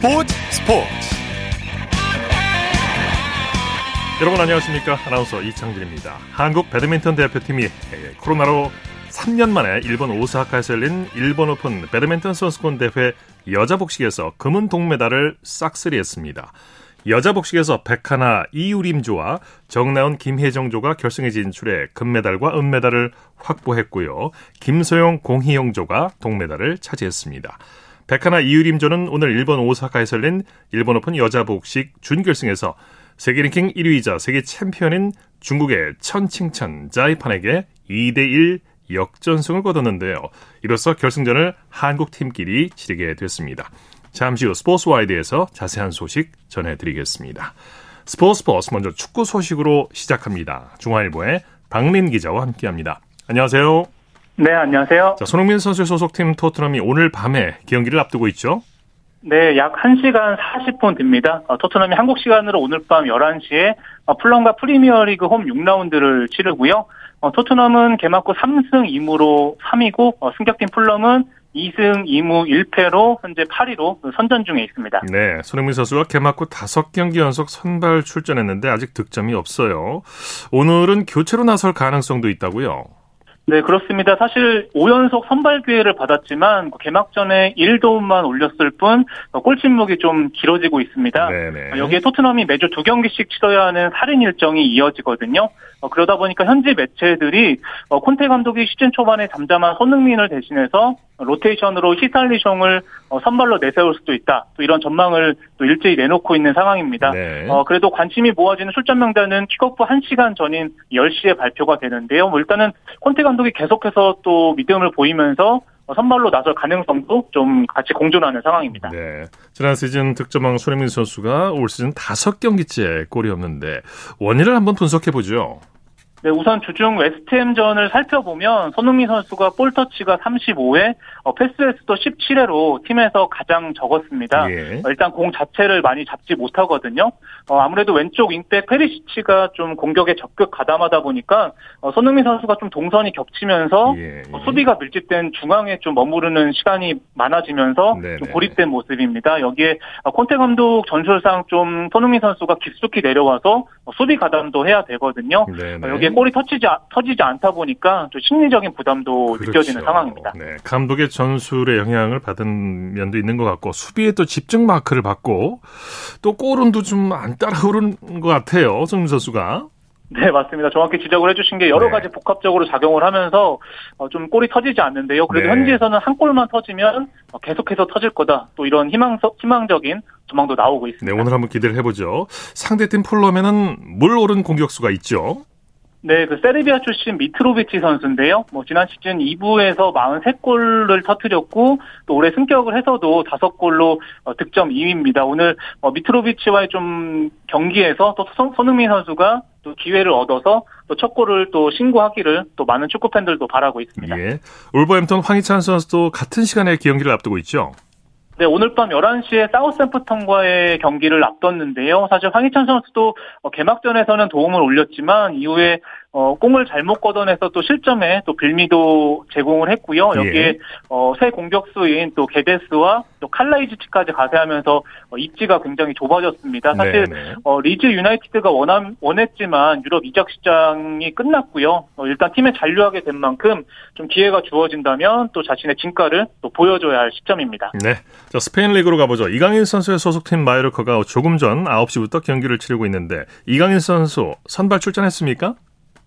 스포츠 스포츠 여러분 안녕하십니까 아나운서 이창진입니다 한국 배드민턴 대표팀이 코로나로 3년 만에 일본 오사카에서 열린 일본 오픈 배드민턴 선수권 대회 여자 복식에서 금은 동메달을 싹쓸이했습니다. 여자 복식에서 백하나 이유림조와 정나은 김혜정조가 결승에 진출해 금메달과 은메달을 확보했고요. 김소영 공희영조가 동메달을 차지했습니다. 백하나 이유림조는 오늘 일본 오사카에서 열린 일본 오픈 여자 복식 준결승에서 세계 랭킹 1위이자 세계 챔피언인 중국의 천칭천 자이판에게 2대1 역전승을 거뒀는데요. 이로써 결승전을 한국 팀끼리 치르게 됐습니다. 잠시 후 스포츠와이드에서 자세한 소식 전해드리겠습니다. 스포츠 스포츠 먼저 축구 소식으로 시작합니다. 중앙일보의 박린 기자와 함께합니다. 안녕하세요. 네, 안녕하세요. 자, 손흥민 선수의 소속팀 토트넘이 오늘 밤에 경기를 앞두고 있죠? 네, 약 1시간 40분 됩니다. 어, 토트넘이 한국 시간으로 오늘 밤 11시에 어, 플럼과 프리미어리그 홈 6라운드를 치르고요. 어, 토트넘은 개막 후 3승 2무로 3위고 승격팀 플럼은 2승 2무 1패로 현재 8위로 선전 중에 있습니다. 네, 손흥민 선수가 개막 후 5경기 연속 선발 출전했는데 아직 득점이 없어요. 오늘은 교체로 나설 가능성도 있다고요? 네, 그렇습니다. 사실 5연속 선발 기회를 받았지만 개막전에 1도움만 올렸을 뿐 골침묵이 좀 길어지고 있습니다. 네네. 여기에 토트넘이 매주 두 경기씩 치러야 하는 살인 일정이 이어지거든요. 어, 그러다 보니까 현지 매체들이 어, 콘테 감독이 시즌 초반에 잠잠한 손흥민을 대신해서 로테이션으로 히탈리숑을 어, 선발로 내세울 수도 있다. 또 이런 전망을 또 일제히 내놓고 있는 상황입니다. 네. 어, 그래도 관심이 모아지는 출전 명단은 킥오프 1시간 전인 10시에 발표가 되는데요. 뭐 일단은 콘테 감독이 계속해서 또 믿음을 보이면서 선발로 나설 가능성도 좀 같이 공존하는 상황입니다. 네. 지난 시즌 득점왕 손흥민 선수가 올 시즌 5경기째 골이 없는데 원인을 한번 분석해 보죠. 네, 우선 주중 웨스트햄전을 살펴보면 손흥민 선수가 볼 터치가 35회, 어, 패스횟수도 17회로 팀에서 가장 적었습니다. 예. 어, 일단 공 자체를 많이 잡지 못하거든요. 어, 아무래도 왼쪽 윙백 페리시치가 좀 공격에 적극 가담하다 보니까 어, 손흥민 선수가 좀 동선이 겹치면서 예. 어, 수비가 밀집된 중앙에 좀 머무르는 시간이 많아지면서 좀 고립된 모습입니다. 여기에 어, 콘테 감독 전술상 좀 손흥민 선수가 깊숙이 내려와서 수비 가담도 해야 되거든요. 여기에 골이 터지지, 터지지 않다 보니까 좀 심리적인 부담도 그렇죠. 느껴지는 상황입니다. 네, 감독의 전술에 영향을 받은 면도 있는 것 같고 수비에 또 집중 마크를 받고 또 골은도 좀 안 따라오는 것 같아요. 정민 선수가. 네, 맞습니다. 정확히 지적을 해주신 게 여러 네. 가지 복합적으로 작용을 하면서 어, 좀 골이 터지지 않는데요. 그래도 네. 현지에서는 한 골만 터지면 어, 계속해서 터질 거다. 또 이런 희망 희망적인 전망도 나오고 있습니다. 네, 오늘 한번 기대를 해보죠. 상대팀 폴로면은 물 오른 공격수가 있죠. 네, 그 세르비아 출신 미트로비치 선수인데요. 뭐 지난 시즌 2부에서 43골을 터뜨렸고 또 올해 승격을 해서도 5골로 어, 득점 2위입니다. 오늘 어, 미트로비치와의 좀 경기에서 또 손흥민 선수가 또 기회를 얻어서 또 첫 골을 또 신고하기를 또 많은 축구 팬들도 바라고 있습니다. 예. 울버햄턴 황희찬 선수도 같은 시간에 경기를 앞두고 있죠. 네, 오늘 밤 11시에 사우스앰프턴과의 경기를 앞뒀는데요. 사실 황희찬 선수도 어, 개막전에서는 도움을 올렸지만 이후에 어, 공을 잘못 걷어내서 또 실점에 또 빌미도 제공을 했고요. 여기에 예. 어, 새 공격수인 또 게데스와 또 칼라이즈치까지 가세하면서 어, 입지가 굉장히 좁아졌습니다. 사실 어, 리즈 유나이티드가 원함, 원했지만 유럽 이적 시장이 끝났고요. 어, 일단 팀에 잔류하게 된 만큼 좀 기회가 주어진다면 또 자신의 진가를 또 보여줘야 할 시점입니다. 네. 자, 스페인 리그로 가보죠. 이강인 선수의 소속팀 마요르카가 조금 전 9시부터 경기를 치르고 있는데 이강인 선수 선발 출전했습니까?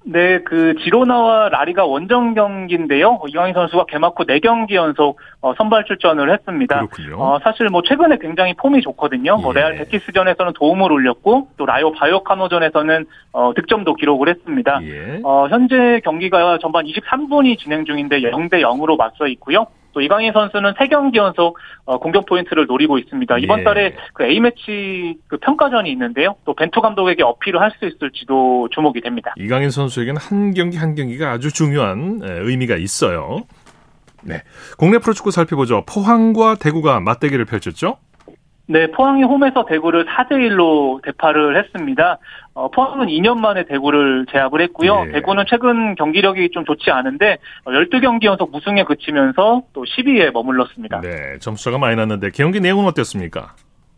네, 그 지로나와 라리가 원정 경기인데요. 이강인 선수가 개막 후 4경기 연속 어, 선발 출전을 했습니다. 그렇군요. 어, 사실 뭐 최근에 굉장히 폼이 좋거든요. 뭐 예. 뭐 레알 베티스전에서는 도움을 올렸고 또 라요 바예카노전에서는 어, 득점도 기록을 했습니다. 예. 어, 현재 경기가 전반 23분이 진행 중인데 0대 0으로 맞서 있고요. 또 이강인 선수는 3경기 연속 어, 공격 포인트를 노리고 있습니다. 이번 예. 달에 그 A매치 그 평가전이 있는데요. 또 벤투 감독에게 어필을 할 수 있을지도 주목이 됩니다. 이강인 선수에게는 한 경기 한 경기가 아주 중요한 의미가 있어요. 네. 국내 프로축구 살펴보죠. 포항과 대구가 맞대결을 펼쳤죠? 네, 포항이 홈에서 대구를 4대 1로 대파를 했습니다. 어, 포항은 2년 만에 대구를 제압을 했고요. 네. 대구는 최근 경기력이 좀 좋지 않은데 12경기 연속 무승에 그치면서 또 10위에 머물렀습니다. 네, 점수가 많이 났는데 경기 내용은 어땠습니까?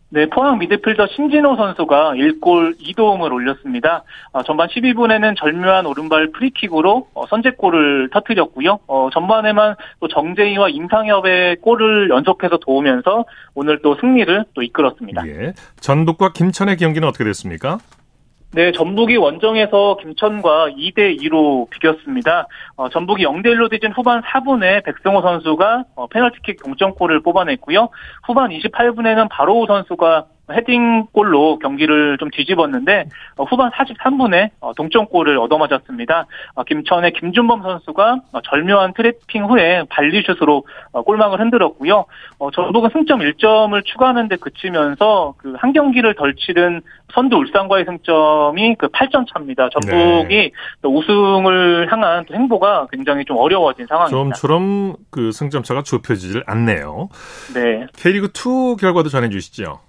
네, 포항 미드필더 신진호 선수가 1골 2도움을 올렸습니다. 어, 전반 12분에는 절묘한 오른발 프리킥으로 어, 선제골을 터뜨렸고요. 어, 전반에만 또 정재희와 임상엽의 골을 연속해서 도우면서 오늘 또 승리를 또 이끌었습니다. 예. 전북과 김천의 경기는 어떻게 됐습니까? 네, 전북이 원정에서 김천과 2대 2로 비겼습니다. 어, 전북이 0대 1로 뒤진 후반 4분에 백승호 선수가 어, 페널티킥 동점골을 뽑아냈고요. 후반 28분에는 바로우 선수가 헤딩골로 경기를 좀 뒤집었는데 어, 후반 43분에 어, 동점골을 얻어맞았습니다. 어, 김천의 김준범 선수가 절묘한 트래핑 후에 발리슛으로 골망을 흔들었고요. 전북은 승점 1점을 추가하는 데 그치면서 그 한 경기를 덜 치른 선두 울산과의 승점이 그 8점 차입니다. 전북이 네. 우승을 향한 행보가 굉장히 좀 어려워진 상황입니다. 좀처럼 그 승점 차가 좁혀지질 않네요. 네. K리그 2 결과도 전해 주시죠.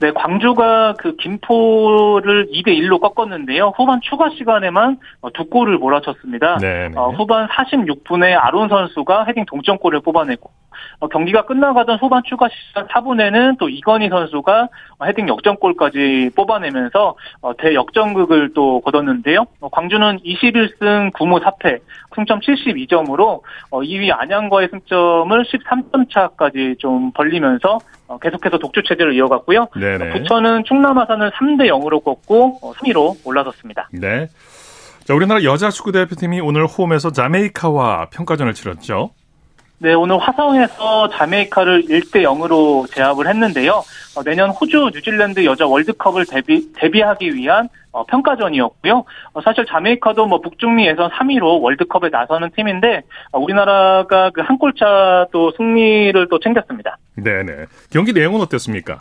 네, 광주가 그 김포를 2대 1로 꺾었는데요. 후반 추가 시간에만 두 골을 몰아쳤습니다. 네, 네. 어, 후반 46분에 아론 선수가 헤딩 동점골을 뽑아내고 어, 경기가 끝나가던 후반 추가 시간 4분에는 또 이건희 선수가 헤딩 역전골까지 뽑아내면서 어, 대역전극을 또 거뒀는데요. 어, 광주는 21승 9무 4패, 승점 72점으로 2위 안양과의 승점을 13점 차까지 좀 벌리면서 계속해서 독주 체제를 이어갔고요. 네네. 부천은 충남 아산을 3대 0으로 꺾고 3위로 올라섰습니다. 네. 자, 우리나라 여자 축구 대표팀이 오늘 홈에서 자메이카와 평가전을 치렀죠. 네, 오늘 화성에서 자메이카를 1대 0으로 제압을 했는데요. 어, 내년 호주, 뉴질랜드 여자 월드컵을 대비, 대비하기 위한 어, 평가전이었고요. 어, 사실 자메이카도 뭐 북중미 예선 3위로 월드컵에 나서는 팀인데 어, 우리나라가 그 한 골차 또 승리를 또 챙겼습니다. 네 네. 경기 내용은 어땠습니까?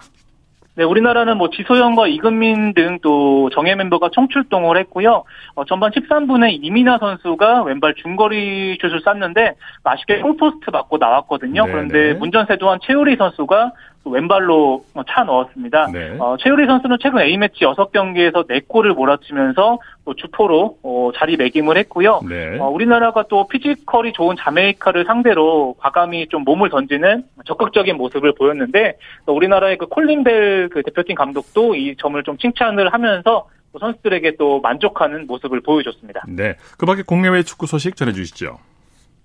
네, 우리나라는 뭐 지소영과 이근민 등 또 정예 멤버가 총출동을 했고요. 어, 전반 13분에 이민아 선수가 왼발 중거리 슛을 쐈는데 아쉽게 홈포스트 맞고 나왔거든요. 네네. 그런데 문전세 도한 최우리 선수가 왼발로 차 넣었습니다. 네. 어, 최우리 선수는 최근 A매치 6경기에서 4골을 몰아치면서 또 주포로 어, 자리매김을 했고요. 네. 어, 우리나라가 또 피지컬이 좋은 자메이카를 상대로 과감히 좀 몸을 던지는 적극적인 모습을 보였는데 우리나라의 그 콜린벨 그 대표팀 감독도 이 점을 좀 칭찬을 하면서 선수들에게 또 만족하는 모습을 보여줬습니다. 네. 그 밖에 국내외 축구 소식 전해주시죠.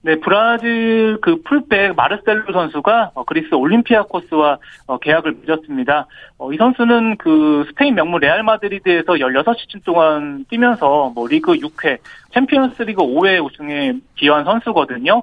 네, 브라질 그 풀백 마르셀로 선수가 어, 그리스 올림피아코스와 어, 계약을 맺었습니다. 어, 이 선수는 그 스페인 명문 레알 마드리드에서 16시즌 동안 뛰면서 뭐 리그 6회, 챔피언스 리그 5회 우승에 기여한 선수거든요.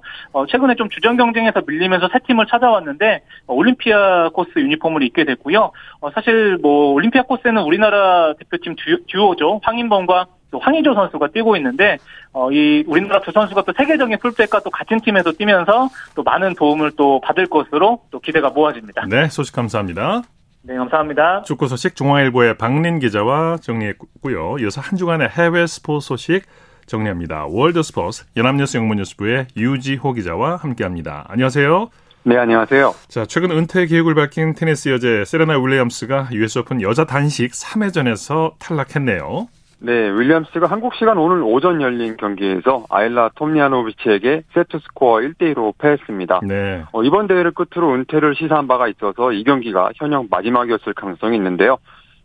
최근에 좀 주전 경쟁에서 밀리면서 새 팀을 찾아왔는데 올림피아코스 유니폼을 입게 됐고요. 사실 뭐 올림피아코스에는 우리나라 대표팀 듀오죠. 황인범과 또 황의조 선수가 뛰고 있는데 어, 이 우리나라 두 선수가 또 세계적인 풀백과 또 같은 팀에서 뛰면서 또 많은 도움을 또 받을 것으로 또 기대가 모아집니다. 네, 소식 감사합니다. 네, 감사합니다. 축구 소식 중앙일보의 박린 기자와 정리했고요. 이어서 한 주간의 해외 스포츠 소식 정리합니다. 월드 스포츠 연합뉴스 영문뉴스부의 유지호 기자와 함께합니다. 안녕하세요. 네, 안녕하세요. 자, 최근 은퇴 계획을 밝힌 테니스 여제 세레나 윌리엄스가 US 오픈 여자 단식 3회전에서 탈락했네요. 네, 윌리엄스가 한국 시간 오늘 오전 열린 경기에서 아일라 톰리아노비치에게 세트 스코어 1대2로 패했습니다. 네. 어, 이번 대회를 끝으로 은퇴를 시사한 바가 있어서 이 경기가 현역 마지막이었을 가능성이 있는데요.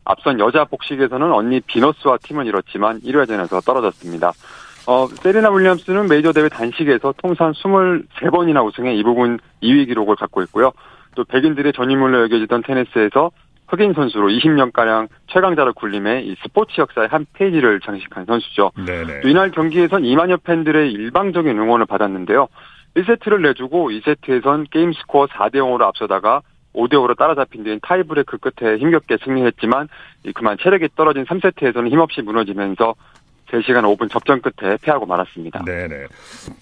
앞선 여자 복식에서는 언니 비너스와 팀을 이뤘지만 1회전에서 떨어졌습니다. 어, 세리나 윌리엄스는 메이저 대회 단식에서 통산 23번이나 우승해 이 부분 2위 기록을 갖고 있고요. 또 백인들의 전유물로 여겨지던 테니스에서 흑인 선수로 20년가량 최강자로 군림해 이 스포츠 역사의 한 페이지를 장식한 선수죠. 네네. 또 이날 경기에선 2만여 팬들의 일방적인 응원을 받았는데요. 1세트를 내주고 2세트에선 게임 스코어 4대 0으로 앞서다가 5대 5로 따라잡힌 뒤인 타이브레이크 끝에 힘겹게 승리했지만 그만 체력이 떨어진 3세트에서는 힘없이 무너지면서 3시간 5분 접전 끝에 패하고 말았습니다. 네네.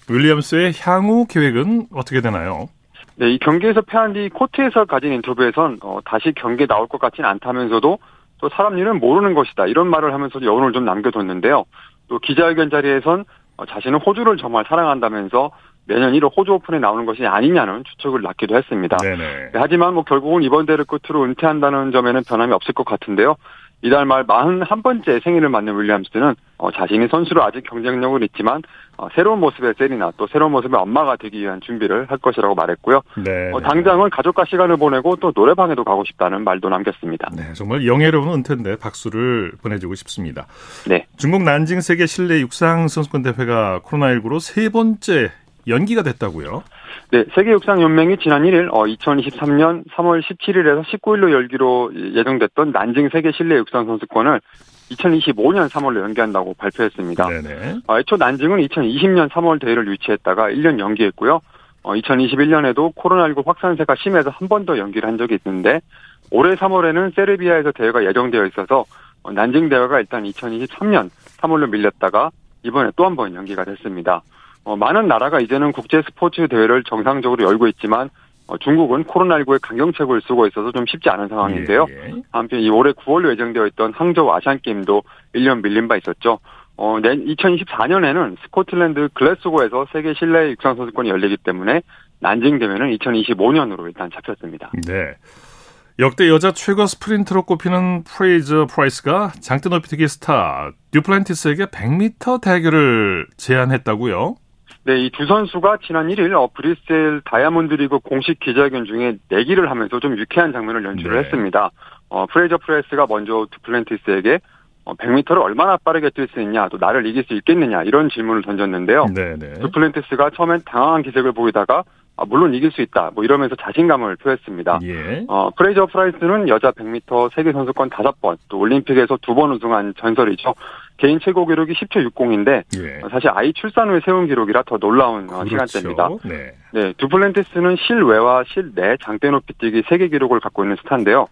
윌리엄스의 향후 계획은 어떻게 되나요? 네, 이 경기에서 패한 뒤 코트에서 가진 인터뷰에선 어, 다시 경기에 나올 것 같지는 않다면서도 또 사람 일은 모르는 것이다 이런 말을 하면서 여운을 좀 남겨뒀는데요. 또 기자회견 자리에선 어, 자신은 호주를 정말 사랑한다면서 내년 1월 호주 오픈에 나오는 것이 아니냐는 추측을 낳기도 했습니다. 네, 하지만 뭐 결국은 이번 대회를 끝으로 은퇴한다는 점에는 변함이 없을 것 같은데요. 이달 말 41번째 생일을 맞는 윌리엄스는 어, 자신이 선수로 아직 경쟁력은 있지만 어, 새로운 모습의 셀이나 또 새로운 모습의 엄마가 되기 위한 준비를 할 것이라고 말했고요. 네, 어, 당장은 가족과 시간을 보내고 또 노래방에도 가고 싶다는 말도 남겼습니다. 네, 정말 영예로운 은퇴인데 박수를 보내주고 싶습니다. 네. 중국 난징 세계 실내 육상 선수권 대회가 코로나19로 세 번째 연기가 됐다고요? 네, 세계육상연맹이 지난 1일 어, 2023년 3월 17일에서 19일로 열기로 예정됐던 난징 세계 실내 육상 선수권을 2025년 3월로 연기한다고 발표했습니다. 네네. 어, 애초 난징은 2020년 3월 대회를 유치했다가 1년 연기했고요. 어, 2021년에도 코로나19 확산세가 심해서 한 번 더 연기를 한 적이 있는데 올해 3월에는 세르비아에서 대회가 예정되어 있어서 어, 난징 대회가 일단 2023년 3월로 밀렸다가 이번에 또 한 번 연기가 됐습니다. 어, 많은 나라가 이제는 국제 스포츠 대회를 정상적으로 열고 있지만 어, 중국은 코로나19의 강경책을 쓰고 있어서 좀 쉽지 않은 상황인데요. 예, 예. 한편 이 올해 9월로 예정되어 있던 항저우 아시안게임도 1년 밀린 바 있었죠. 어, 2024년에는 스코틀랜드 글래스고에서 세계 실내 육상 선수권이 열리기 때문에 난징 대회는 2025년으로 일단 잡혔습니다. 네. 역대 여자 최고 스프린터로 꼽히는 프레이저 프라이스가 장대 높이뛰기 스타 듀플란티스에게 100m 대결을 제안했다고요? 네, 이 두 선수가 지난 1일 어, 브뤼셀 다이아몬드 리그 공식 기자회견 중에 내기를 하면서 좀 유쾌한 장면을 연출을 네. 했습니다. 어, 프레이저 프라이스가 먼저 두플랜티스에게 어, 100m를 얼마나 빠르게 뛸 수 있냐, 또 나를 이길 수 있겠느냐 이런 질문을 던졌는데요. 네네. 두플랜티스가 처음엔 당황한 기색을 보이다가 아, 물론 이길 수 있다. 뭐 이러면서 자신감을 표했습니다. 예. 어, 프레이저 프라이스는 여자 100m 세계 선수권 5번, 또 올림픽에서 두번 우승한 전설이죠. 개인 최고 기록이 10초 60인데 예. 사실 아이 출산 후에 세운 기록이라 더 놀라운 어, 그렇죠. 시간대입니다. 네. 네, 두플랜티스는 실외와 실내 장대 높이 뛰기 세계 기록을 갖고 있는 스타인데요.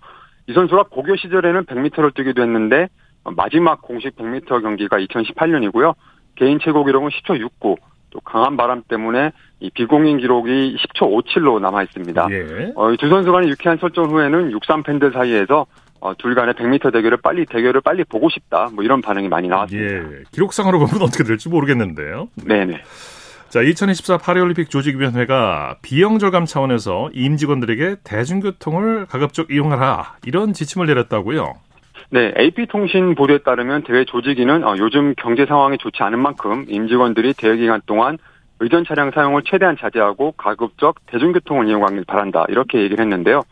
이 선수가 고교 시절에는 100m를 뛰기도 했는데 마지막 공식 100m 경기가 2018년이고요. 개인 최고 기록은 10초 69. 또 강한 바람 때문에 이 비공인 기록이 10초 57로 남아 있습니다. 예. 어, 두 선수 간의 유쾌한 설전 후에는 육상 팬들 사이에서 어, 둘 간의 100m 대결을 빨리 대결을 빨리 보고 싶다. 뭐 이런 반응이 많이 나왔습니다. 예. 기록상으로 보면 어떻게 될지 모르겠는데요. 네네. 자, 2024 파리올림픽 조직위원회가 비용 절감 차원에서 임직원들에게 대중교통을 가급적 이용하라 이런 지침을 내렸다고요. 네, AP통신 보도에 따르면 대회 조직위는 어, 요즘 경제 상황이 좋지 않은 만큼 임직원들이 대회 기간 동안 의전 차량 사용을 최대한 자제하고 가급적 대중교통을 이용하길 바란다 이렇게 얘기를 했는데요.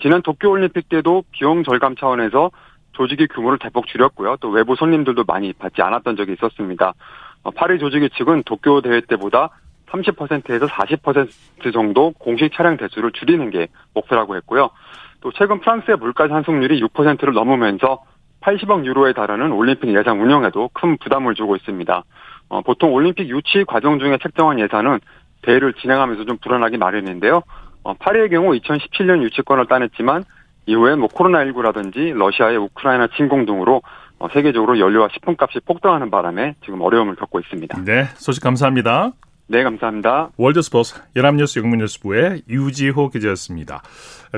지난 도쿄올림픽 때도 비용 절감 차원에서 조직위 규모를 대폭 줄였고요. 또 외부 손님들도 많이 받지 않았던 적이 있었습니다. 어, 파리 조직위 측은 도쿄 대회 때보다 30%에서 40% 정도 공식 차량 대수를 줄이는 게 목표라고 했고요. 또 최근 프랑스의 물가 상승률이 6%를 넘으면서 80억 유로에 달하는 올림픽 예산 운영에도 큰 부담을 주고 있습니다. 어, 보통 올림픽 유치 과정 중에 책정한 예산은 대회를 진행하면서 좀 불안하기 마련인데요. 어, 파리의 경우 2017년 유치권을 따냈지만 이후에 뭐 코로나19라든지 러시아의 우크라이나 침공 등으로 어, 세계적으로 연료와 식품값이 폭등하는 바람에 지금 어려움을 겪고 있습니다. 네, 소식 감사합니다. 네, 감사합니다. 월드스포스 연합뉴스 영문뉴스부의 유지호 기자였습니다.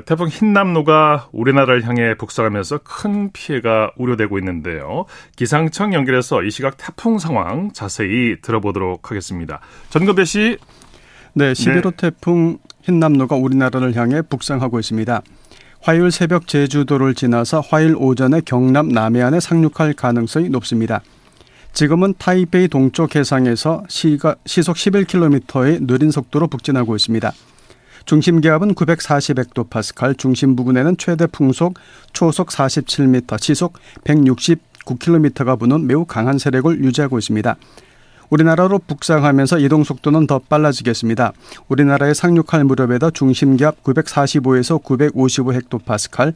태풍 흰남노가 우리나라를 향해 북상하면서 큰 피해가 우려되고 있는데요. 기상청 연결해서 이 시각 태풍 상황 자세히 들어보도록 하겠습니다. 전금배 씨. 네, 11호 네. 태풍 흰남노가 우리나라를 향해 북상하고 있습니다. 화요일 새벽 제주도를 지나서 화요일 오전에 경남 남해안에 상륙할 가능성이 높습니다. 지금은 타이베이 동쪽 해상에서 시가, 시속 11km의 느린 속도로 북진하고 있습니다. 중심 기압은 940헥토 파스칼, 중심 부근에는 최대 풍속 초속 47m, 시속 169km가 부는 매우 강한 세력을 유지하고 있습니다. 우리나라로 북상하면서 이동 속도는 더 빨라지겠습니다. 우리나라에 상륙할 무렵에도 중심 기압 945에서 955 헥토파스칼,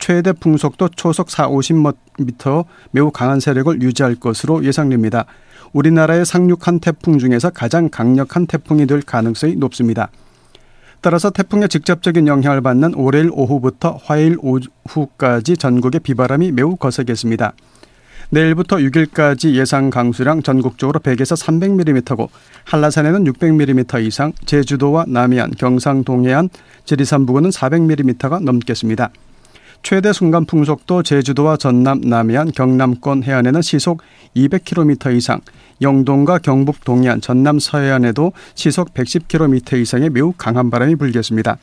최대 풍속도 초속 4, 50m 매우 강한 세력을 유지할 것으로 예상됩니다. 우리나라에 상륙한 태풍 중에서 가장 강력한 태풍이 될 가능성이 높습니다. 따라서 태풍의 직접적인 영향을 받는 월요일 오후부터 화요일 오후까지 전국에 비바람이 매우 거세겠습니다. 내일부터 6일까지 예상 강수량 전국적으로 100에서 300mm고 한라산에는 600mm 이상, 제주도와 남해안, 경상 동해안, 지리산 부근은 400mm가 넘겠습니다. 최대 순간 풍속도 제주도와 전남, 남해안, 경남권 해안에는 시속 200km 이상, 영동과 경북 동해안, 전남 서해안에도 시속 110km 이상의 매우 강한 바람이 불겠습니다.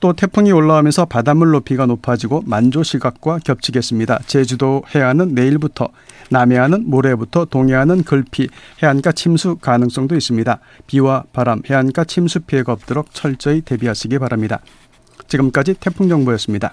또 태풍이 올라오면서 바닷물 높이가 높아지고 만조 시각과 겹치겠습니다. 제주도 해안은 내일부터 남해안은 모레부터 동해안은 글피, 해안가 침수 가능성도 있습니다. 비와 바람, 해안가 침수 피해가 없도록 철저히 대비하시기 바랍니다. 지금까지 태풍 정보였습니다.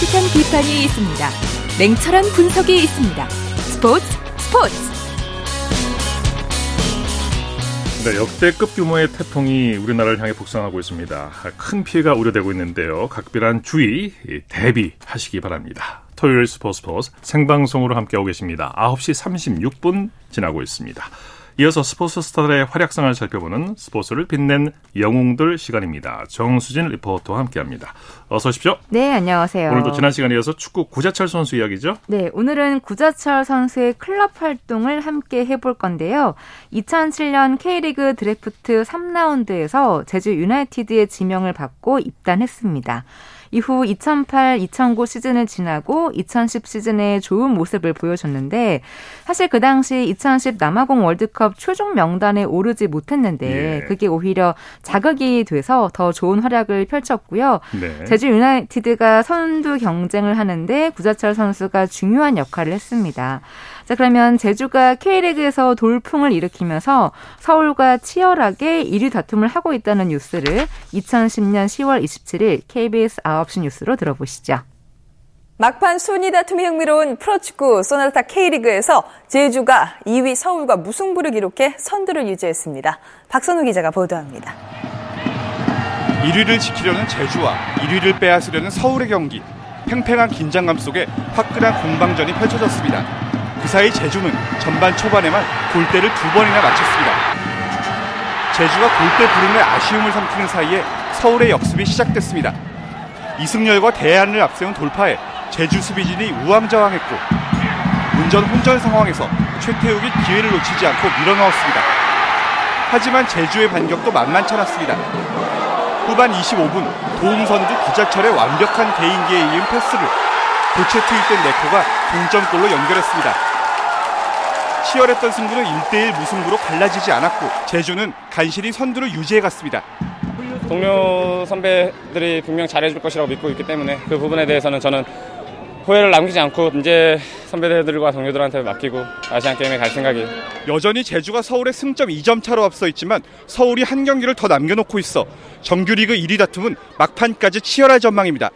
따뜻한 비판이 있습니다. 냉철한 분석이 있습니다. 스포츠 스포츠 네, 역대급 규모의 태풍이 우리나라를 향해 북상하고 있습니다. 큰 피해가 우려되고 있는데요. 각별한 주의, 대비하시기 바랍니다. 토요일 스포츠 스포츠 생방송으로 함께하고 계십니다. 9시 36분 지나고 있습니다. 이어서 스포츠 스타들의 활약상을 살펴보는 스포츠를 빛낸 영웅들 시간입니다. 정수진 리포터와 함께합니다. 어서 오십시오. 네, 안녕하세요. 오늘도 지난 시간에 이어서 축구 구자철 선수 이야기죠? 네, 오늘은 구자철 선수의 클럽 활동을 함께 해볼 건데요. 2007년 K리그 드래프트 3라운드에서 제주 유나이티드의 지명을 받고 입단했습니다. 이후 2008-2009 시즌을 지나고 2010 시즌에 좋은 모습을 보여줬는데 사실 그 당시 2010 남아공 월드컵 최종 명단에 오르지 못했는데 예. 그게 오히려 자극이 돼서 더 좋은 활약을 펼쳤고요. 네. 제주 유나이티드가 선두 경쟁을 하는데 구자철 선수가 중요한 역할을 했습니다. 자, 그러면 제주가 K리그에서 돌풍을 일으키면서 서울과 치열하게 1위 다툼을 하고 있다는 뉴스를 2010년 10월 27일 KBS 9시 뉴스로 들어보시죠. 막판 순위 다툼이 흥미로운 프로축구 소나타 K리그에서 제주가 2위 서울과 무승부를 기록해 선두를 유지했습니다. 박선우 기자가 보도합니다. 1위를 지키려는 제주와 1위를 빼앗으려는 서울의 경기. 팽팽한 긴장감 속에 화끈한 공방전이 펼쳐졌습니다. 그 사이 제주는 전반 초반에만 골대를 두 번이나 맞췄습니다. 제주가 골대 부름에 아쉬움을 삼키는 사이에 서울의 역습이 시작됐습니다. 이승열과 대안을 앞세운 돌파에 제주 수비진이 우왕좌왕했고 운전 혼전 상황에서 최태욱이 기회를 놓치지 않고 밀어넣었습니다. 하지만 제주의 반격도 만만치 않았습니다. 후반 25분 도움선두 구자철의 완벽한 개인기에 이은 패스를 교체 투입된 네코가 동점골로 연결했습니다. 치열했던 승부는 1대1 무승부로 갈라지지 않았고 제주는 간신히 선두를 유지해 갔습니다. 동료 선배들이 분명 잘해줄 것이라고 믿고 있기 때문에 그 부분에 대해서는 저는 후회를 남기지 않고 이제 선배들과 동료들한테 맡기고 아시안 게임에 갈 생각이에요. 여전히 제주가 서울의 승점 2점 차로 앞서 있지만 서울이 한 경기를 더 남겨놓고 있어 정규리그 1위 다툼은 막판까지 치열할 전망입니다.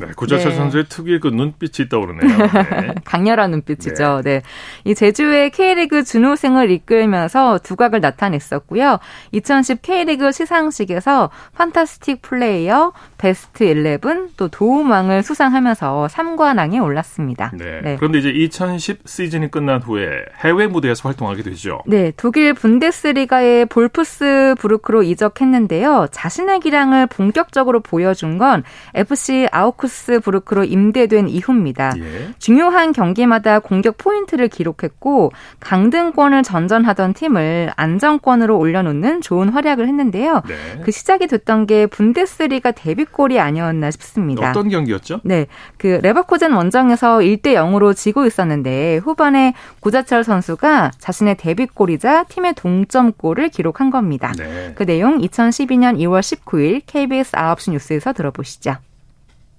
네, 구자철 네. 선수의 특유의 그 눈빛이 떠오르네요. 네. 강렬한 눈빛이죠. 네. 네. 이 제주의 K리그 준우승을 이끌면서 두각을 나타냈었고요. 2010 K리그 시상식에서 판타스틱 플레이어, 베스트 11, 또 도움왕을 수상하면서 3관왕에 올랐습니다. 네. 네. 그런데 이제 2010 시즌이 끝난 후에 해외 무대에서 활동하게 되죠. 네, 독일 분데스리가의 볼프스 부르크로 이적했는데요. 자신의 기량을 본격적으로 보여준 건 FC 아우크 아우크스부르크로 임대된 이후입니다. 예. 중요한 경기마다 공격 포인트를 기록했고 강등권을 전전하던 팀을 안정권으로 올려놓는 좋은 활약을 했는데요. 네. 그 시작이 됐던 게 분데스리가 데뷔골이 아니었나 싶습니다. 어떤 경기였죠? 네, 그 레버코젠 원정에서 1대 0으로 지고 있었는데 후반에 구자철 선수가 자신의 데뷔골이자 팀의 동점골을 기록한 겁니다. 네. 그 내용 2012년 2월 19일 KBS 9시 뉴스에서 들어보시죠.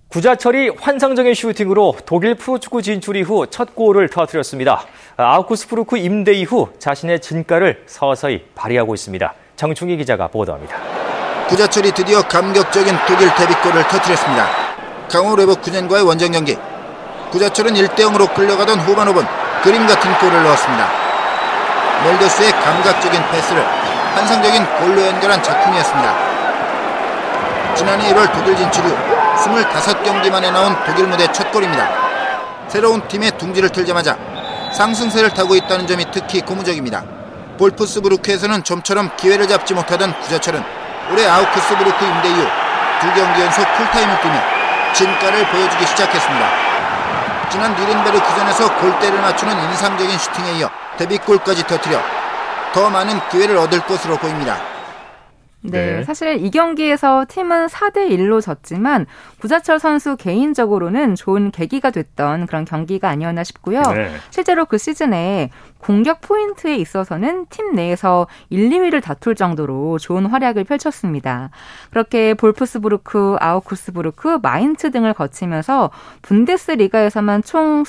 구자철이 환상적인 슈팅으로 독일 프로축구 진출 이후 첫 골을 터뜨렸습니다. 아우쿠스프루크 임대 이후 자신의 진가를 서서히 발휘하고 있습니다. 정충희 기자가 보도합니다. 구자철이 드디어 감격적인 독일 데뷔골을 터뜨렸습니다. 강호 레버쿠젠과의 원정 경기. 구자철은 1대 0으로 끌려가던 후반 5분 그림 같은 골을 넣었습니다. 멜더스의 감각적인 패스를 환상적인 골로 연결한 작품이었습니다. 지난해 1월 독일 진출 후 25경기 만에 나온 독일 무대 첫 골입니다. 새로운 팀의 둥지를 틀자마자 상승세를 타고 있다는 점이 특히 고무적입니다. 볼프스부르크에서는 좀처럼 기회를 잡지 못하던 구자철은 올해 아우크스부르크 임대 이후 두 경기 연속 풀타임을 뛰며 진가를 보여주기 시작했습니다. 지난 니른베르크전에서 골대를 맞추는 인상적인 슈팅에 이어 데뷔골까지 터뜨려 더 많은 기회를 얻을 것으로 보입니다. 네, 네, 사실 이 경기에서 팀은 4대 1로 졌지만 구자철 선수 개인적으로는 좋은 계기가 됐던 그런 경기가 아니었나 싶고요. 네. 실제로 그 시즌에 공격 포인트에 있어서는 팀 내에서 1, 2위를 다툴 정도로 좋은 활약을 펼쳤습니다. 그렇게 볼프스부르크, 아우쿠스부르크, 마인츠 등을 거치면서 분데스리가에서만 총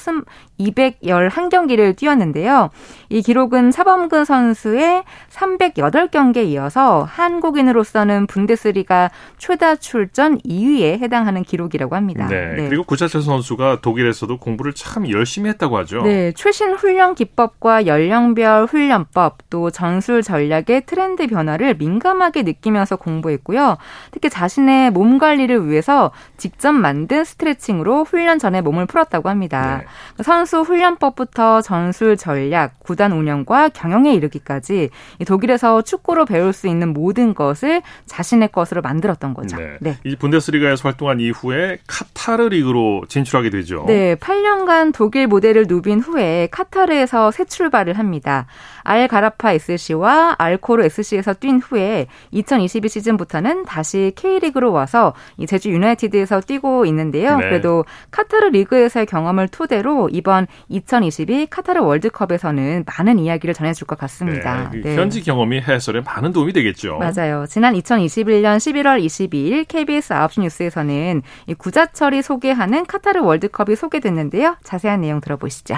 211경기를 뛰었는데요. 이 기록은 차범근 선수의 308경기에 이어서 한국인 으로서는 분데스리가 최다 출전 2위에 해당하는 기록이라고 합니다. 네. 네. 그리고 구자철 선수가 독일에서도 공부를 참 열심히 했다고 하죠. 네. 최신 훈련 기법과 연령별 훈련법 또 전술 전략의 트렌드 변화를 민감하게 느끼면서 공부했고요. 특히 자신의 몸 관리를 위해서 직접 만든 스트레칭으로 훈련 전에 몸을 풀었다고 합니다. 네. 선수 훈련법부터 전술 전략, 구단 운영과 경영에 이르기까지 독일에서 축구로 배울 수 있는 모든 것을 자신의 것으로 만들었던 거죠. 네. 네. 이 분데스리가에서 활동한 이후에 카타르 리그로 진출하게 되죠. 네, 8년간 독일 모델을 누빈 후에 카타르에서 새 출발을 합니다. 알 가라파 SC와 알코르 SC에서 뛴 후에 2022 시즌부터는 다시 K리그로 와서 제주 유나이티드에서 뛰고 있는데요. 네. 그래도 카타르 리그에서의 경험을 토대로 이번 2022 카타르 월드컵에서는 많은 이야기를 전해줄 것 같습니다. 네. 네. 현지 경험이 해설에 많은 도움이 되겠죠. 맞아요. 지난 2021년 11월 22일 KBS 9시 뉴스에서는 구자철이 소개하는 카타르 월드컵이 소개됐는데요. 자세한 내용 들어보시죠.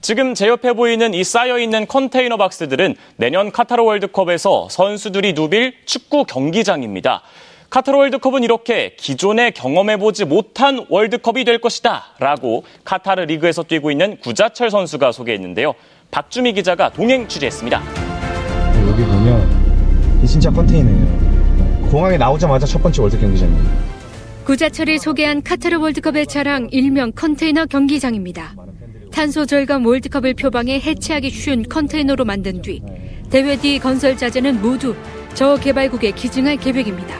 지금 제 옆에 보이는 이 쌓여있는 컨테이너 박스들은 내년 카타르 월드컵에서 선수들이 누빌 축구 경기장입니다. 카타르 월드컵은 이렇게 기존에 경험해보지 못한 월드컵이 될 것이다 라고 카타르 리그에서 뛰고 있는 구자철 선수가 소개했는데요. 박주미 기자가 동행 취재했습니다. 여기 보면 진짜 컨테이너예요. 공항에 나오자마자 첫 번째 월드 경기장이에요. 구자철이 소개한 카타르 월드컵의 자랑 일명 컨테이너 경기장입니다. 탄소 절감 월드컵을 표방해 해체하기 쉬운 컨테이너로 만든 뒤 대회 뒤 건설 자재는 모두 저개발국에 기증할 계획입니다.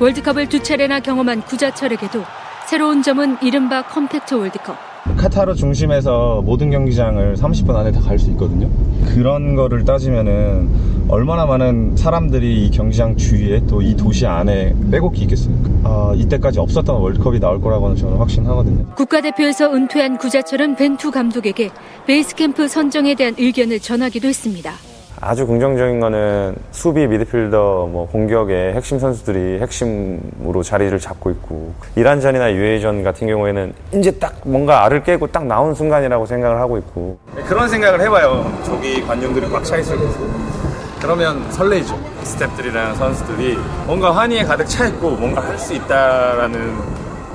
월드컵을 두 차례나 경험한 구자철에게도 새로운 점은 이른바 컴팩트 월드컵. 카타르 중심에서 모든 경기장을 30분 안에 다 갈 수 있거든요. 그런 거를 따지면은 얼마나 많은 사람들이 이 경기장 주위에 또 이 도시 안에 빼곡히 있겠습니까? 아, 이때까지 없었던 월드컵이 나올 거라고는 저는 확신하거든요. 국가대표에서 은퇴한 구자철은 벤투 감독에게 베이스캠프 선정에 대한 의견을 전하기도 했습니다. 아주 긍정적인 거는 수비 미드필더 뭐 공격의 핵심 선수들이 핵심으로 자리를 잡고 있고 이란전이나 유해전 같은 경우에는 이제 딱 뭔가 알을 깨고 딱 나온 순간이라고 생각을 하고 있고 네, 그런 생각을 해봐요 저기 관중들이 꽉 차 있을 거고 그러면 설레죠 스탭들이랑 선수들이 뭔가 환희에 가득 차 있고 뭔가 할 수 있다라는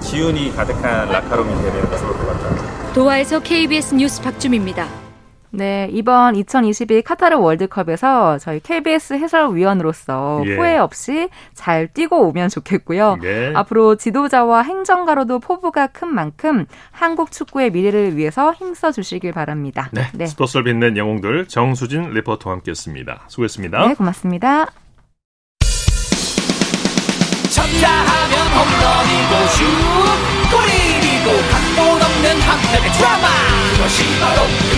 기운이 가득한 라카롬이 되면 좋을 것 같아요 도하에서 KBS 뉴스 박주미입니다. 네, 이번 2022 카타르 월드컵에서 저희 KBS 해설위원으로서 예. 후회 없이 잘 뛰고 오면 좋겠고요. 예. 앞으로 지도자와 행정가로도 포부가 큰 만큼 한국 축구의 미래를 위해서 힘써 주시길 바랍니다. 네, 네. 스포츠를 빛낸 영웅들 정수진 리포터와 함께했습니다. 수고했습니다. 네, 고맙습니다. 쳤다 하면 홈런이고 슛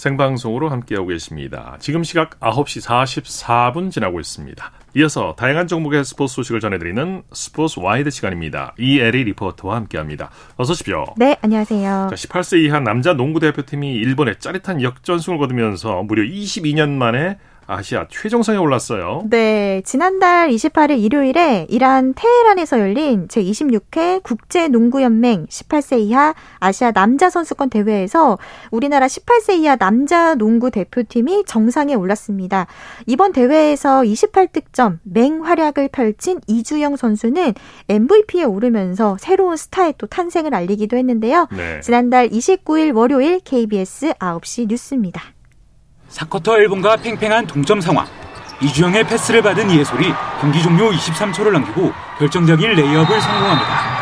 생방송으로 함께하고 계십니다. 지금 시각 9시 44분 지나고 있습니다. 이어서 다양한 종목의 스포츠 소식을 전해드리는 스포츠 와이드 시간입니다. 이에리 리포터와 함께합니다. 어서 오십시오. 네, 안녕하세요. 자, 18세 이하 남자 농구 대표팀이 일본에 짜릿한 역전승을 거두면서 무려 22년 만에 아시아 최정상에 올랐어요. 네, 지난달 28일 일요일에 이란 테헤란에서 열린 제26회 국제농구연맹 18세 이하 아시아 남자 선수권 대회에서 우리나라 18세 이하 남자 농구 대표팀이 정상에 올랐습니다. 이번 대회에서 28득점, 맹활약을 펼친 이주영 선수는 MVP에 오르면서 새로운 스타의 또 탄생을 알리기도 했는데요. 네. 지난달 29일 월요일 KBS 9시 뉴스입니다. 4쿼터 일본과 팽팽한 동점 상황. 이주영의 패스를 받은 이해솔이 경기 종료 23초를 남기고 결정적인 레이업을 성공합니다.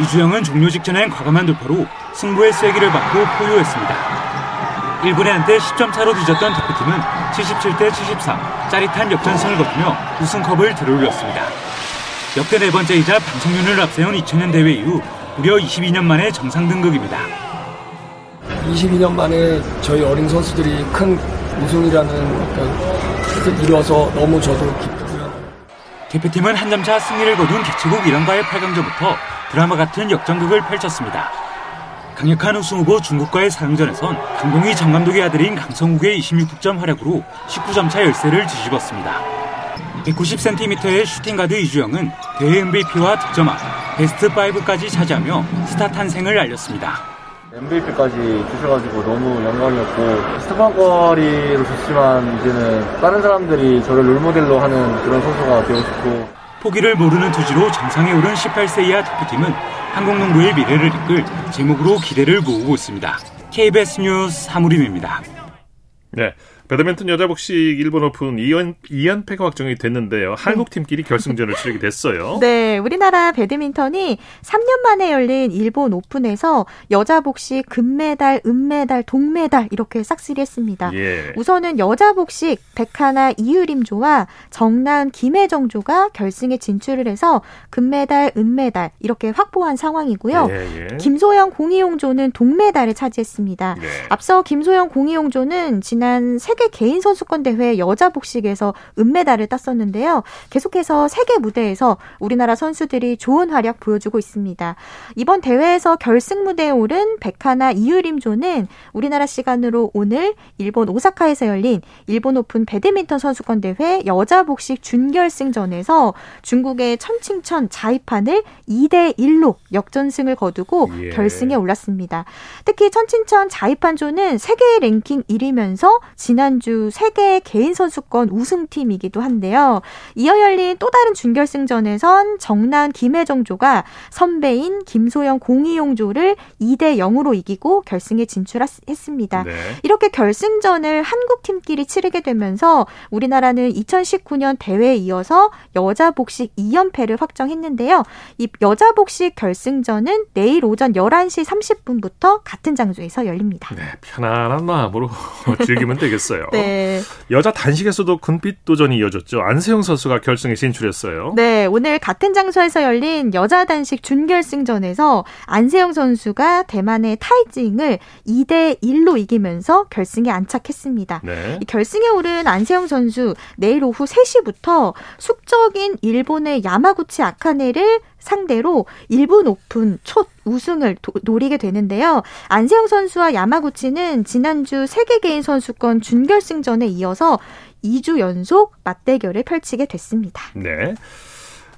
이주영은 종료 직전엔 과감한 돌파로 승부의 쐐기를 박고 포효했습니다. 일본에 한때 10점 차로 뒤졌던 대표팀은 77대 74 짜릿한 역전승을 거두며 우승컵을 들어올렸습니다. 역대 네 번째이자 방성윤을 앞세운 2000년 대회 이후 무려 22년 만에 정상 등극입니다. 22년 만에 저희 어린 선수들이 큰 우승이라는 어떤 뜻을 이뤄서 너무 저도 기쁘고요. 대표팀은 한 점 차 승리를 거둔 개최국 이란과의 8강전부터 드라마 같은 역전극을 펼쳤습니다. 강력한 우승 후보 중국과의 4강전에선 강동희 전 감독의 아들인 강성욱의 26득점 활약으로 19점 차 열세를 뒤집었습니다. 190cm의 슈팅가드 이주영은 대회 MVP와 득점왕, 베스트 5까지 차지하며 스타 탄생을 알렸습니다. MVP까지 주셔가지고 너무 영광이었고 스테판 커리도 좋지만 이제는 다른 사람들이 저를 롤모델로 하는 그런 선수가 되고 싶고 포기를 모르는 투지로 정상에 오른 18세 이하 대표팀은 한국 농구의 미래를 이끌 재목으로 기대를 모으고 있습니다. KBS 뉴스 사무림입니다. 네. 배드민턴 여자 복식 일본 오픈 2연, 2연패가 확정이 됐는데요. 한국 팀끼리 결승전을 치르게 됐어요. 네, 우리나라 배드민턴이 3년 만에 열린 일본 오픈에서 여자 복식 금메달, 은메달, 동메달 이렇게 싹쓸이했습니다. 예. 우선은 여자 복식 백하나 이유림조와 정난 김혜정조가 결승에 진출을 해서 금메달, 은메달 이렇게 확보한 상황이고요. 예, 예. 김소영 공이용조는 동메달을 차지했습니다. 네. 앞서 김소영 공이용조는 지난 세 세계 개인 선수권 대회 여자 복식에서 은메달을 땄었는데요. 계속해서 세계 무대에서 우리나라 선수들이 좋은 활약 보여주고 있습니다. 이번 대회에서 결승 무대에 오른 백하나 이유림조는 우리나라 시간으로 오늘 일본 오사카에서 열린 일본 오픈 배드민턴 선수권 대회 여자 복식 준결승전에서 중국의 천칭천 자이판을 2대 1로 역전승을 거두고 예. 결승에 올랐습니다. 특히 천칭천 자이판조는 세계 랭킹 1위면서 지난 지난주 세계 개인 선수권 우승팀이기도 한데요. 이어 열린 또 다른 준결승전에선 정난 김혜정조가 선배인 김소영 공이용조를 2대 0으로 이기고 결승에 진출했습니다. 네. 이렇게 결승전을 한국 팀끼리 치르게 되면서 우리나라는 2019년 대회에 이어서 여자 복식 2연패를 확정했는데요. 이 여자 복식 결승전은 내일 오전 11시 30분부터 같은 장소에서 열립니다. 네, 편안한 마음으로 즐기면 되겠어요. 있어요. 네. 여자 단식에서도 금빛 도전이 이어졌죠. 안세영 선수가 결승에 진출했어요. 네, 오늘 같은 장소에서 열린 여자 단식 준결승전에서 안세영 선수가 대만의 타이징을 2대 1로 이기면서 결승에 안착했습니다. 네. 결승에 오른 안세영 선수 내일 오후 3시부터 숙적인 일본의 야마구치 아카네를 상대로 일본 오픈 첫 우승을 도, 노리게 되는데요. 안세영 선수와 야마구치는 지난주 세계 개인 선수권 준결승전에 이어서 2주 연속 맞대결을 펼치게 됐습니다. 네.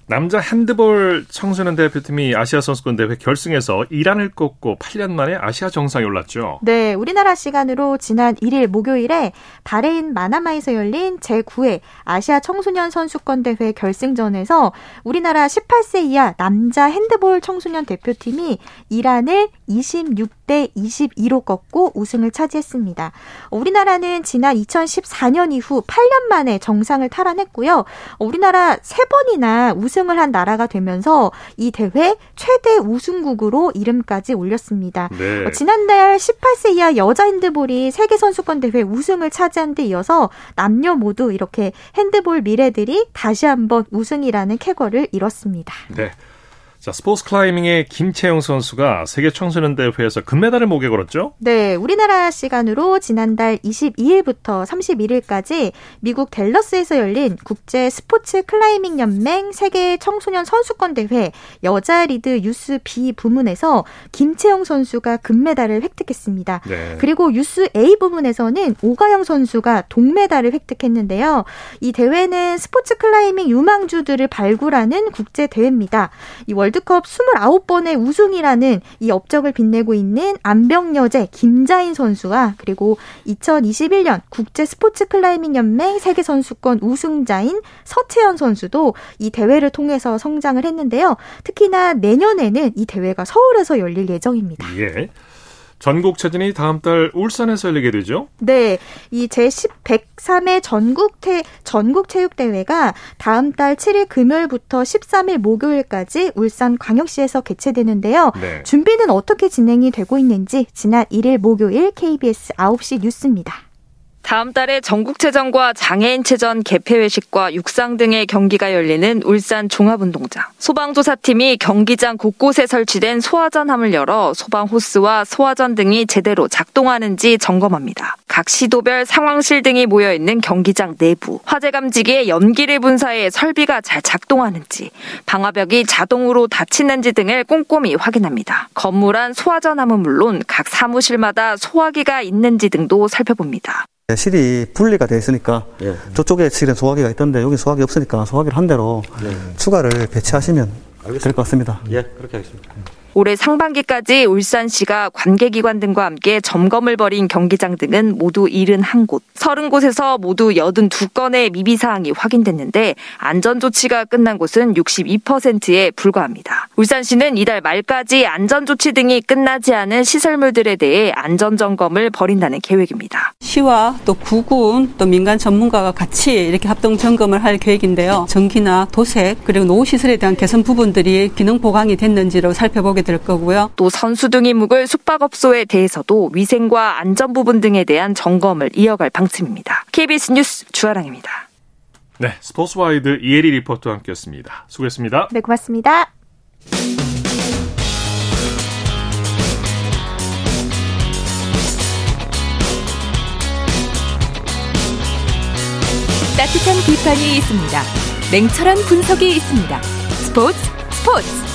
남자 핸드볼 청소년 대표팀이 아시아 선수권 대회 결승에서 이란을 꺾고 8년 만에 아시아 정상에 올랐죠. 네, 우리나라 시간으로 지난 1일 목요일에 바레인 마나마에서 열린 제9회 아시아 청소년 선수권 대회 결승전에서 우리나라 18세 이하 남자 핸드볼 청소년 대표팀이 이란을 26대 22로 꺾고 우승을 차지했습니다. 우리나라는 지난 2014년 이후 8년 만에 정상을 탈환했고요. 우리나라 3번이나 우승 우승을 한 나라가 되면서 이 대회 최대 우승국으로 이름까지 올렸습니다. 네. 어, 지난달 18세 이하 여자 핸드볼이 세계 선수권 대회 우승을 차지한 데 이어서 남녀 모두 이렇게 핸드볼 미래들이 다시 한번 우승이라는 쾌거를 이뤘습니다. 네. 자, 스포츠 클라이밍의 김채영 선수가 세계 청소년 대회에서 금메달을 목에 걸었죠? 네, 우리나라 시간으로 지난달 22일부터 31일까지 미국 댈러스에서 열린 국제 스포츠 클라이밍 연맹 세계 청소년 선수권 대회 여자 lead youth B 부문에서 김채영 선수가 금메달을 획득했습니다. 네. 그리고 유스 A 부문에서는 오가영 선수가 동메달을 획득했는데요. 이 대회는 스포츠 클라이밍 유망주들을 발굴하는 국제 대회입니다. 이 월드 월드컵 29번의 우승이라는 이 업적을 빛내고 있는 암벽여제 김자인 선수와 그리고 2021년 국제 스포츠 클라이밍 연맹 세계 선수권 우승자인 서채현 선수도 이 대회를 통해서 성장을 했는데요. 특히나 내년에는 이 대회가 서울에서 열릴 예정입니다. 예. 전국체전이 다음 달 울산에서 열리게 되죠? 네. 이 제10 103회 전국 태, 전국 체육 대회가 다음 달 7일 금요일부터 13일 목요일까지 울산 광역시에서 개최되는데요. 네. 준비는 어떻게 진행이 되고 있는지 지난 1일 목요일 KBS 9시 뉴스입니다. 다음 달에 전국체전과 장애인체전 개폐회식과 육상 등의 경기가 열리는 울산 종합운동장. 소방조사팀이 경기장 곳곳에 설치된 소화전함을 열어 소방 호스와 소화전 등이 제대로 작동하는지 점검합니다. 각 시도별 상황실 등이 모여 있는 경기장 내부, 화재 감지기에 연기를 분사해 설비가 잘 작동하는지, 방화벽이 자동으로 닫히는지 등을 꼼꼼히 확인합니다. 건물 안 소화전함은 물론 각 사무실마다 소화기가 있는지 등도 살펴봅니다. 실이 분리가 돼 있으니까 예. 저쪽에 실은 소화기가 있던데 여기 소화기 없으니까 소화기를 한 대로 예. 추가를 배치하시면 될 것 같습니다. 예, 그렇게 하겠습니다. 올해 상반기까지 울산시가 관계기관 등과 함께 점검을 벌인 경기장 등은 모두 71곳, 30곳에서 모두 82건의 미비사항이 확인됐는데 안전조치가 끝난 곳은 62%에 불과합니다. 울산시는 이달 말까지 안전조치 등이 끝나지 않은 시설물들에 대해 안전점검을 벌인다는 계획입니다. 시와 또 구군 또 민간 전문가가 같이 이렇게 합동 점검을 할 계획인데요. 전기나 도색 그리고 노후시설에 대한 개선 부분들이 기능 보강이 됐는지를 살펴보게 될 거고요. 또 선수 등이 묵을 숙박업소에 대해서도 위생과 안전 부분 등에 대한 점검을 이어갈 방침입니다. KBS 뉴스 주아랑입니다. 네, 스포츠와이드 이혜리 리포터와 함께했습니다. 수고했습니다. 네, 고맙습니다. 따뜻한 비판이 있습니다. 냉철한 분석이 있습니다. 스포츠 스포츠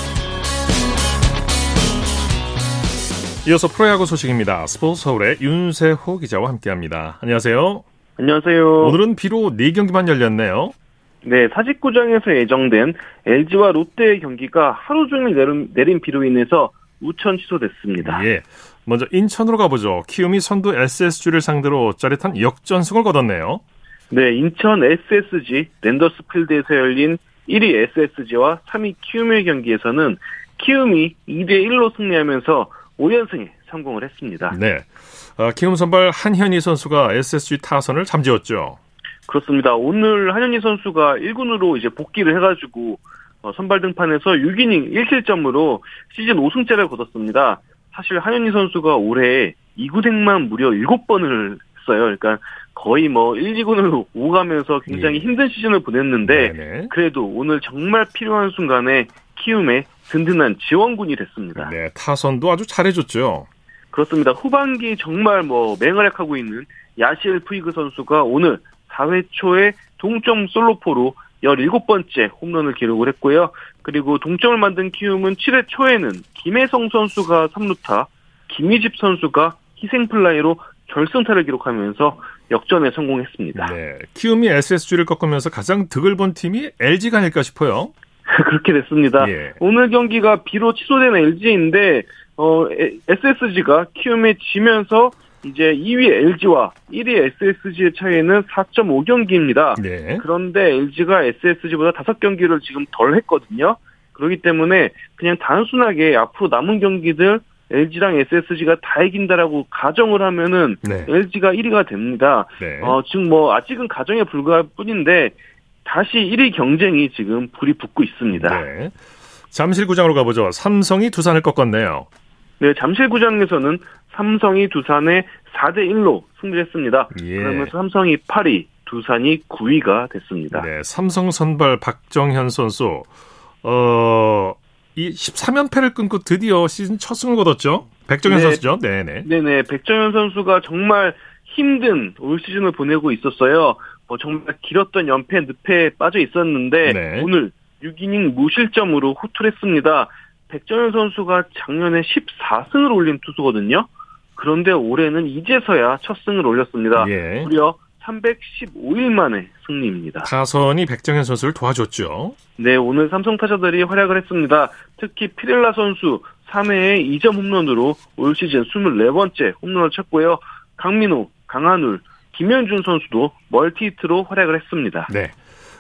이어서 프로야구 소식입니다. 스포츠 서울의 윤세호 기자와 함께합니다. 안녕하세요. 안녕하세요. 오늘은 비로 4경기만 열렸네요. 네, 사직구장에서 예정된 LG와 롯데의 경기가 하루 종일 내린, 내린 비로 인해서 우천 취소됐습니다. 예. 먼저 인천으로 가보죠. 키움이 선두 SSG를 상대로 짜릿한 역전승을 거뒀네요. 네, 인천 SSG 랜더스 필드에서 열린 1위 SSG와 3위 키움의 경기에서는 키움이 2대 1로 승리하면서 5연승에 성공을 했습니다. 네. 어, 키움 선발 한현희 선수가 SSG 타선을 잠재웠죠. 그렇습니다. 오늘 한현희 선수가 1군으로 이제 복귀를 해가지고 어, 선발 등판에서 6이닝 1실점으로 시즌 5승째를 거뒀습니다. 사실 한현희 선수가 올해 2구생만 무려 7번을 했어요. 그러니까 거의 뭐 1, 2군을 오가면서 굉장히 예. 힘든 시즌을 보냈는데 네네. 그래도 오늘 정말 필요한 순간에 키움의 든든한 지원군이 됐습니다. 네, 타선도 아주 잘해줬죠. 그렇습니다. 후반기 정말 뭐 맹활약하고 있는 야시엘 푸이그 선수가 오늘 4회 초에 동점 솔로포로 17번째 홈런을 기록을 했고요. 그리고 동점을 만든 키움은 7회 초에는 김혜성 선수가 3루타, 김희집 선수가 희생플라이로 결승타를 기록하면서 역전에 성공했습니다. 네, 키움이 SSG를 꺾으면서 가장 득을 본 팀이 LG가 아닐까 싶어요. 그렇게 됐습니다. 예. 오늘 경기가 비로 취소된 LG인데 어, SSG가 키움에 지면서 이제 2위 LG와 1위 SSG의 차이는 4.5경기입니다. 네. 그런데 LG가 SSG보다 5경기를 지금 덜 했거든요. 그렇기 때문에 그냥 단순하게 앞으로 남은 경기들 LG랑 SSG가 다 이긴다라고 가정을 하면은 네. LG가 1위가 됩니다. 네. 어, 지금 뭐 아직은 가정에 불과할 뿐인데 다시 1위 경쟁이 지금 불이 붙고 있습니다. 네. 잠실구장으로 가보죠. 삼성이 두산을 꺾었네요. 네, 잠실구장에서는 삼성이 두산에 4대 1로 승리했습니다. 예. 그러면서 삼성이 8위, 두산이 9위가 됐습니다. 네, 삼성 선발 박정현 선수 어, 이 13연패를 끊고 드디어 시즌 첫 승을 거뒀죠. 백정현 네, 선수죠. 네네. 네네. 백정현 선수가 정말 힘든 올 시즌을 보내고 있었어요. 뭐 정말 길었던 연패 늪에 빠져 있었는데 네. 오늘 6이닝 무실점으로 호투했습니다. 백정현 선수가 작년에 14승을 올린 투수거든요. 그런데 올해는 이제서야 첫 승을 올렸습니다. 예. 무려 315일 만에 승리입니다. 타선이 백정현 선수를 도와줬죠. 네, 오늘 삼성 타자들이 활약을 했습니다. 특히 피렐라 선수 3회에 2점 홈런으로 올 시즌 24번째 홈런을 쳤고요. 강민호, 강한울, 김현준 선수도 멀티히트로 활약을 했습니다. 네.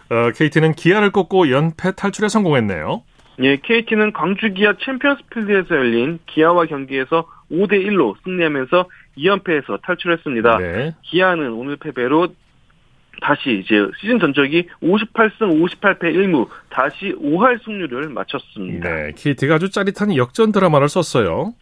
어, KT는 기아를 꺾고 연패 탈출에 성공했네요. 예, KT는 광주 기아 챔피언스 필드에서 열린 기아와 경기에서 5대 1로 승리하면서 2연패에서 탈출했습니다. 네. 기아는 오늘 패배로 다시 이제 시즌 전적이 58승 58패 1무 다시 5할 승률을 마쳤습니다. 네, KT가 아주 짜릿한 역전 드라마를 썼어요.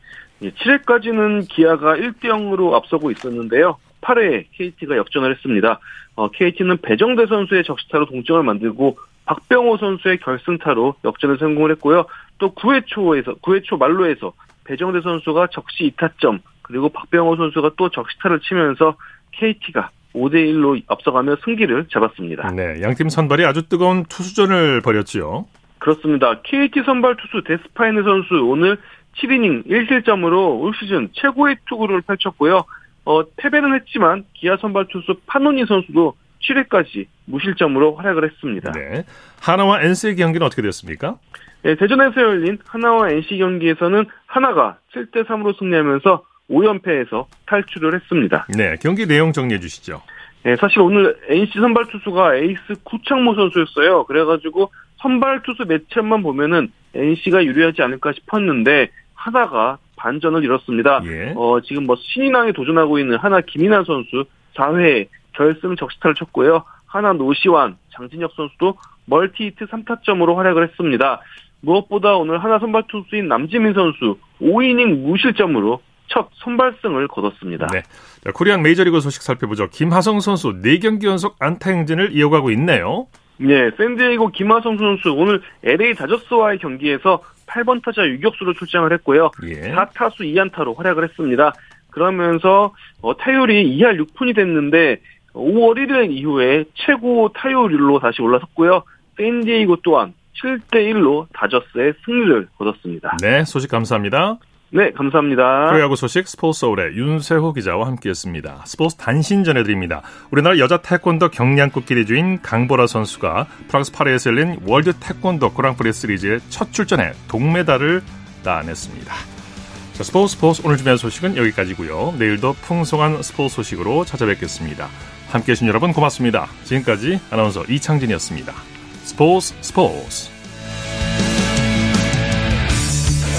예, 7회까지는 기아가 1대 0으로 앞서고 있었는데요. 8회에 KT가 역전을 했습니다. 어, KT는 배정대 선수의 적시타로 동점을 만들고 박병호 선수의 결승타로 역전을 성공을 했고요. 또 9회 초에서 9회 초 말로에서 배정대 선수가 적시 2타점 그리고 박병호 선수가 또 적시타를 치면서 KT가 5대 1로 앞서가며 승기를 잡았습니다. 네, 양팀 선발이 아주 뜨거운 투수전을 벌였지요. 그렇습니다. KT 선발 투수 데스파이네 선수 오늘 7이닝 1실점으로 올 시즌 최고의 투구를 펼쳤고요. 어, 패배는 했지만 기아 선발 투수 파노니 선수도 7회까지 무실점으로 활약을 했습니다. 네. 하나와 NC의 경기는 어떻게 됐습니까? 네, 대전에서 열린 하나와 NC 경기에서는 하나가 7대 3으로 승리하면서 5연패에서 탈출을 했습니다. 네, 경기 내용 정리해 주시죠. 네, 사실 오늘 NC 선발 투수가 에이스 구창모 선수였어요. 그래가지고 선발 투수 매치업만 보면은 NC가 유리하지 않을까 싶었는데 한화가 반전을 이뤘습니다. 예. 어, 지금 뭐 신인왕에 도전하고 있는 한화 김인환 선수 4회 결승 적시타를 쳤고요. 한화 노시환, 장진혁 선수도 멀티히트 3타점으로 활약을 했습니다. 무엇보다 오늘 하나 선발 투수인 남지민 선수 5이닝 무실점으로 첫 선발승을 거뒀습니다. 네. 자, 코리안 메이저리그 소식 살펴보죠. 김하성 선수 4경기 연속 안타 행진을 이어가고 있네요. 네, 샌디에이고 김하성 선수 오늘 LA 다저스와의 경기에서 8번 타자 유격수로 출장을 했고요. 예. 4타수 2안타로 활약을 했습니다. 그러면서 어, 타율이 2할 6푼이 됐는데 5월 1일 이후에 최고 타율로 다시 올라섰고요. 샌디에이고 또한 7대 1로 다저스에 승리를 거뒀습니다. 네, 소식 감사합니다. 네, 감사합니다. 프로야구 소식 스포츠 서울의 윤세호 기자와 함께했습니다. 스포츠 단신 전해드립니다. 우리나라 여자 태권도 경량급 기대주인 강보라 선수가 프랑스 파리에서 열린 월드 태권도 그랑프리 시리즈의 첫 출전에 동메달을 따냈습니다. 자, 스포츠 스포츠 오늘 준비한 소식은 여기까지고요. 내일도 풍성한 스포츠 소식으로 찾아뵙겠습니다. 함께해 주신 여러분 고맙습니다. 지금까지 아나운서 이창진이었습니다. 스포츠 스포츠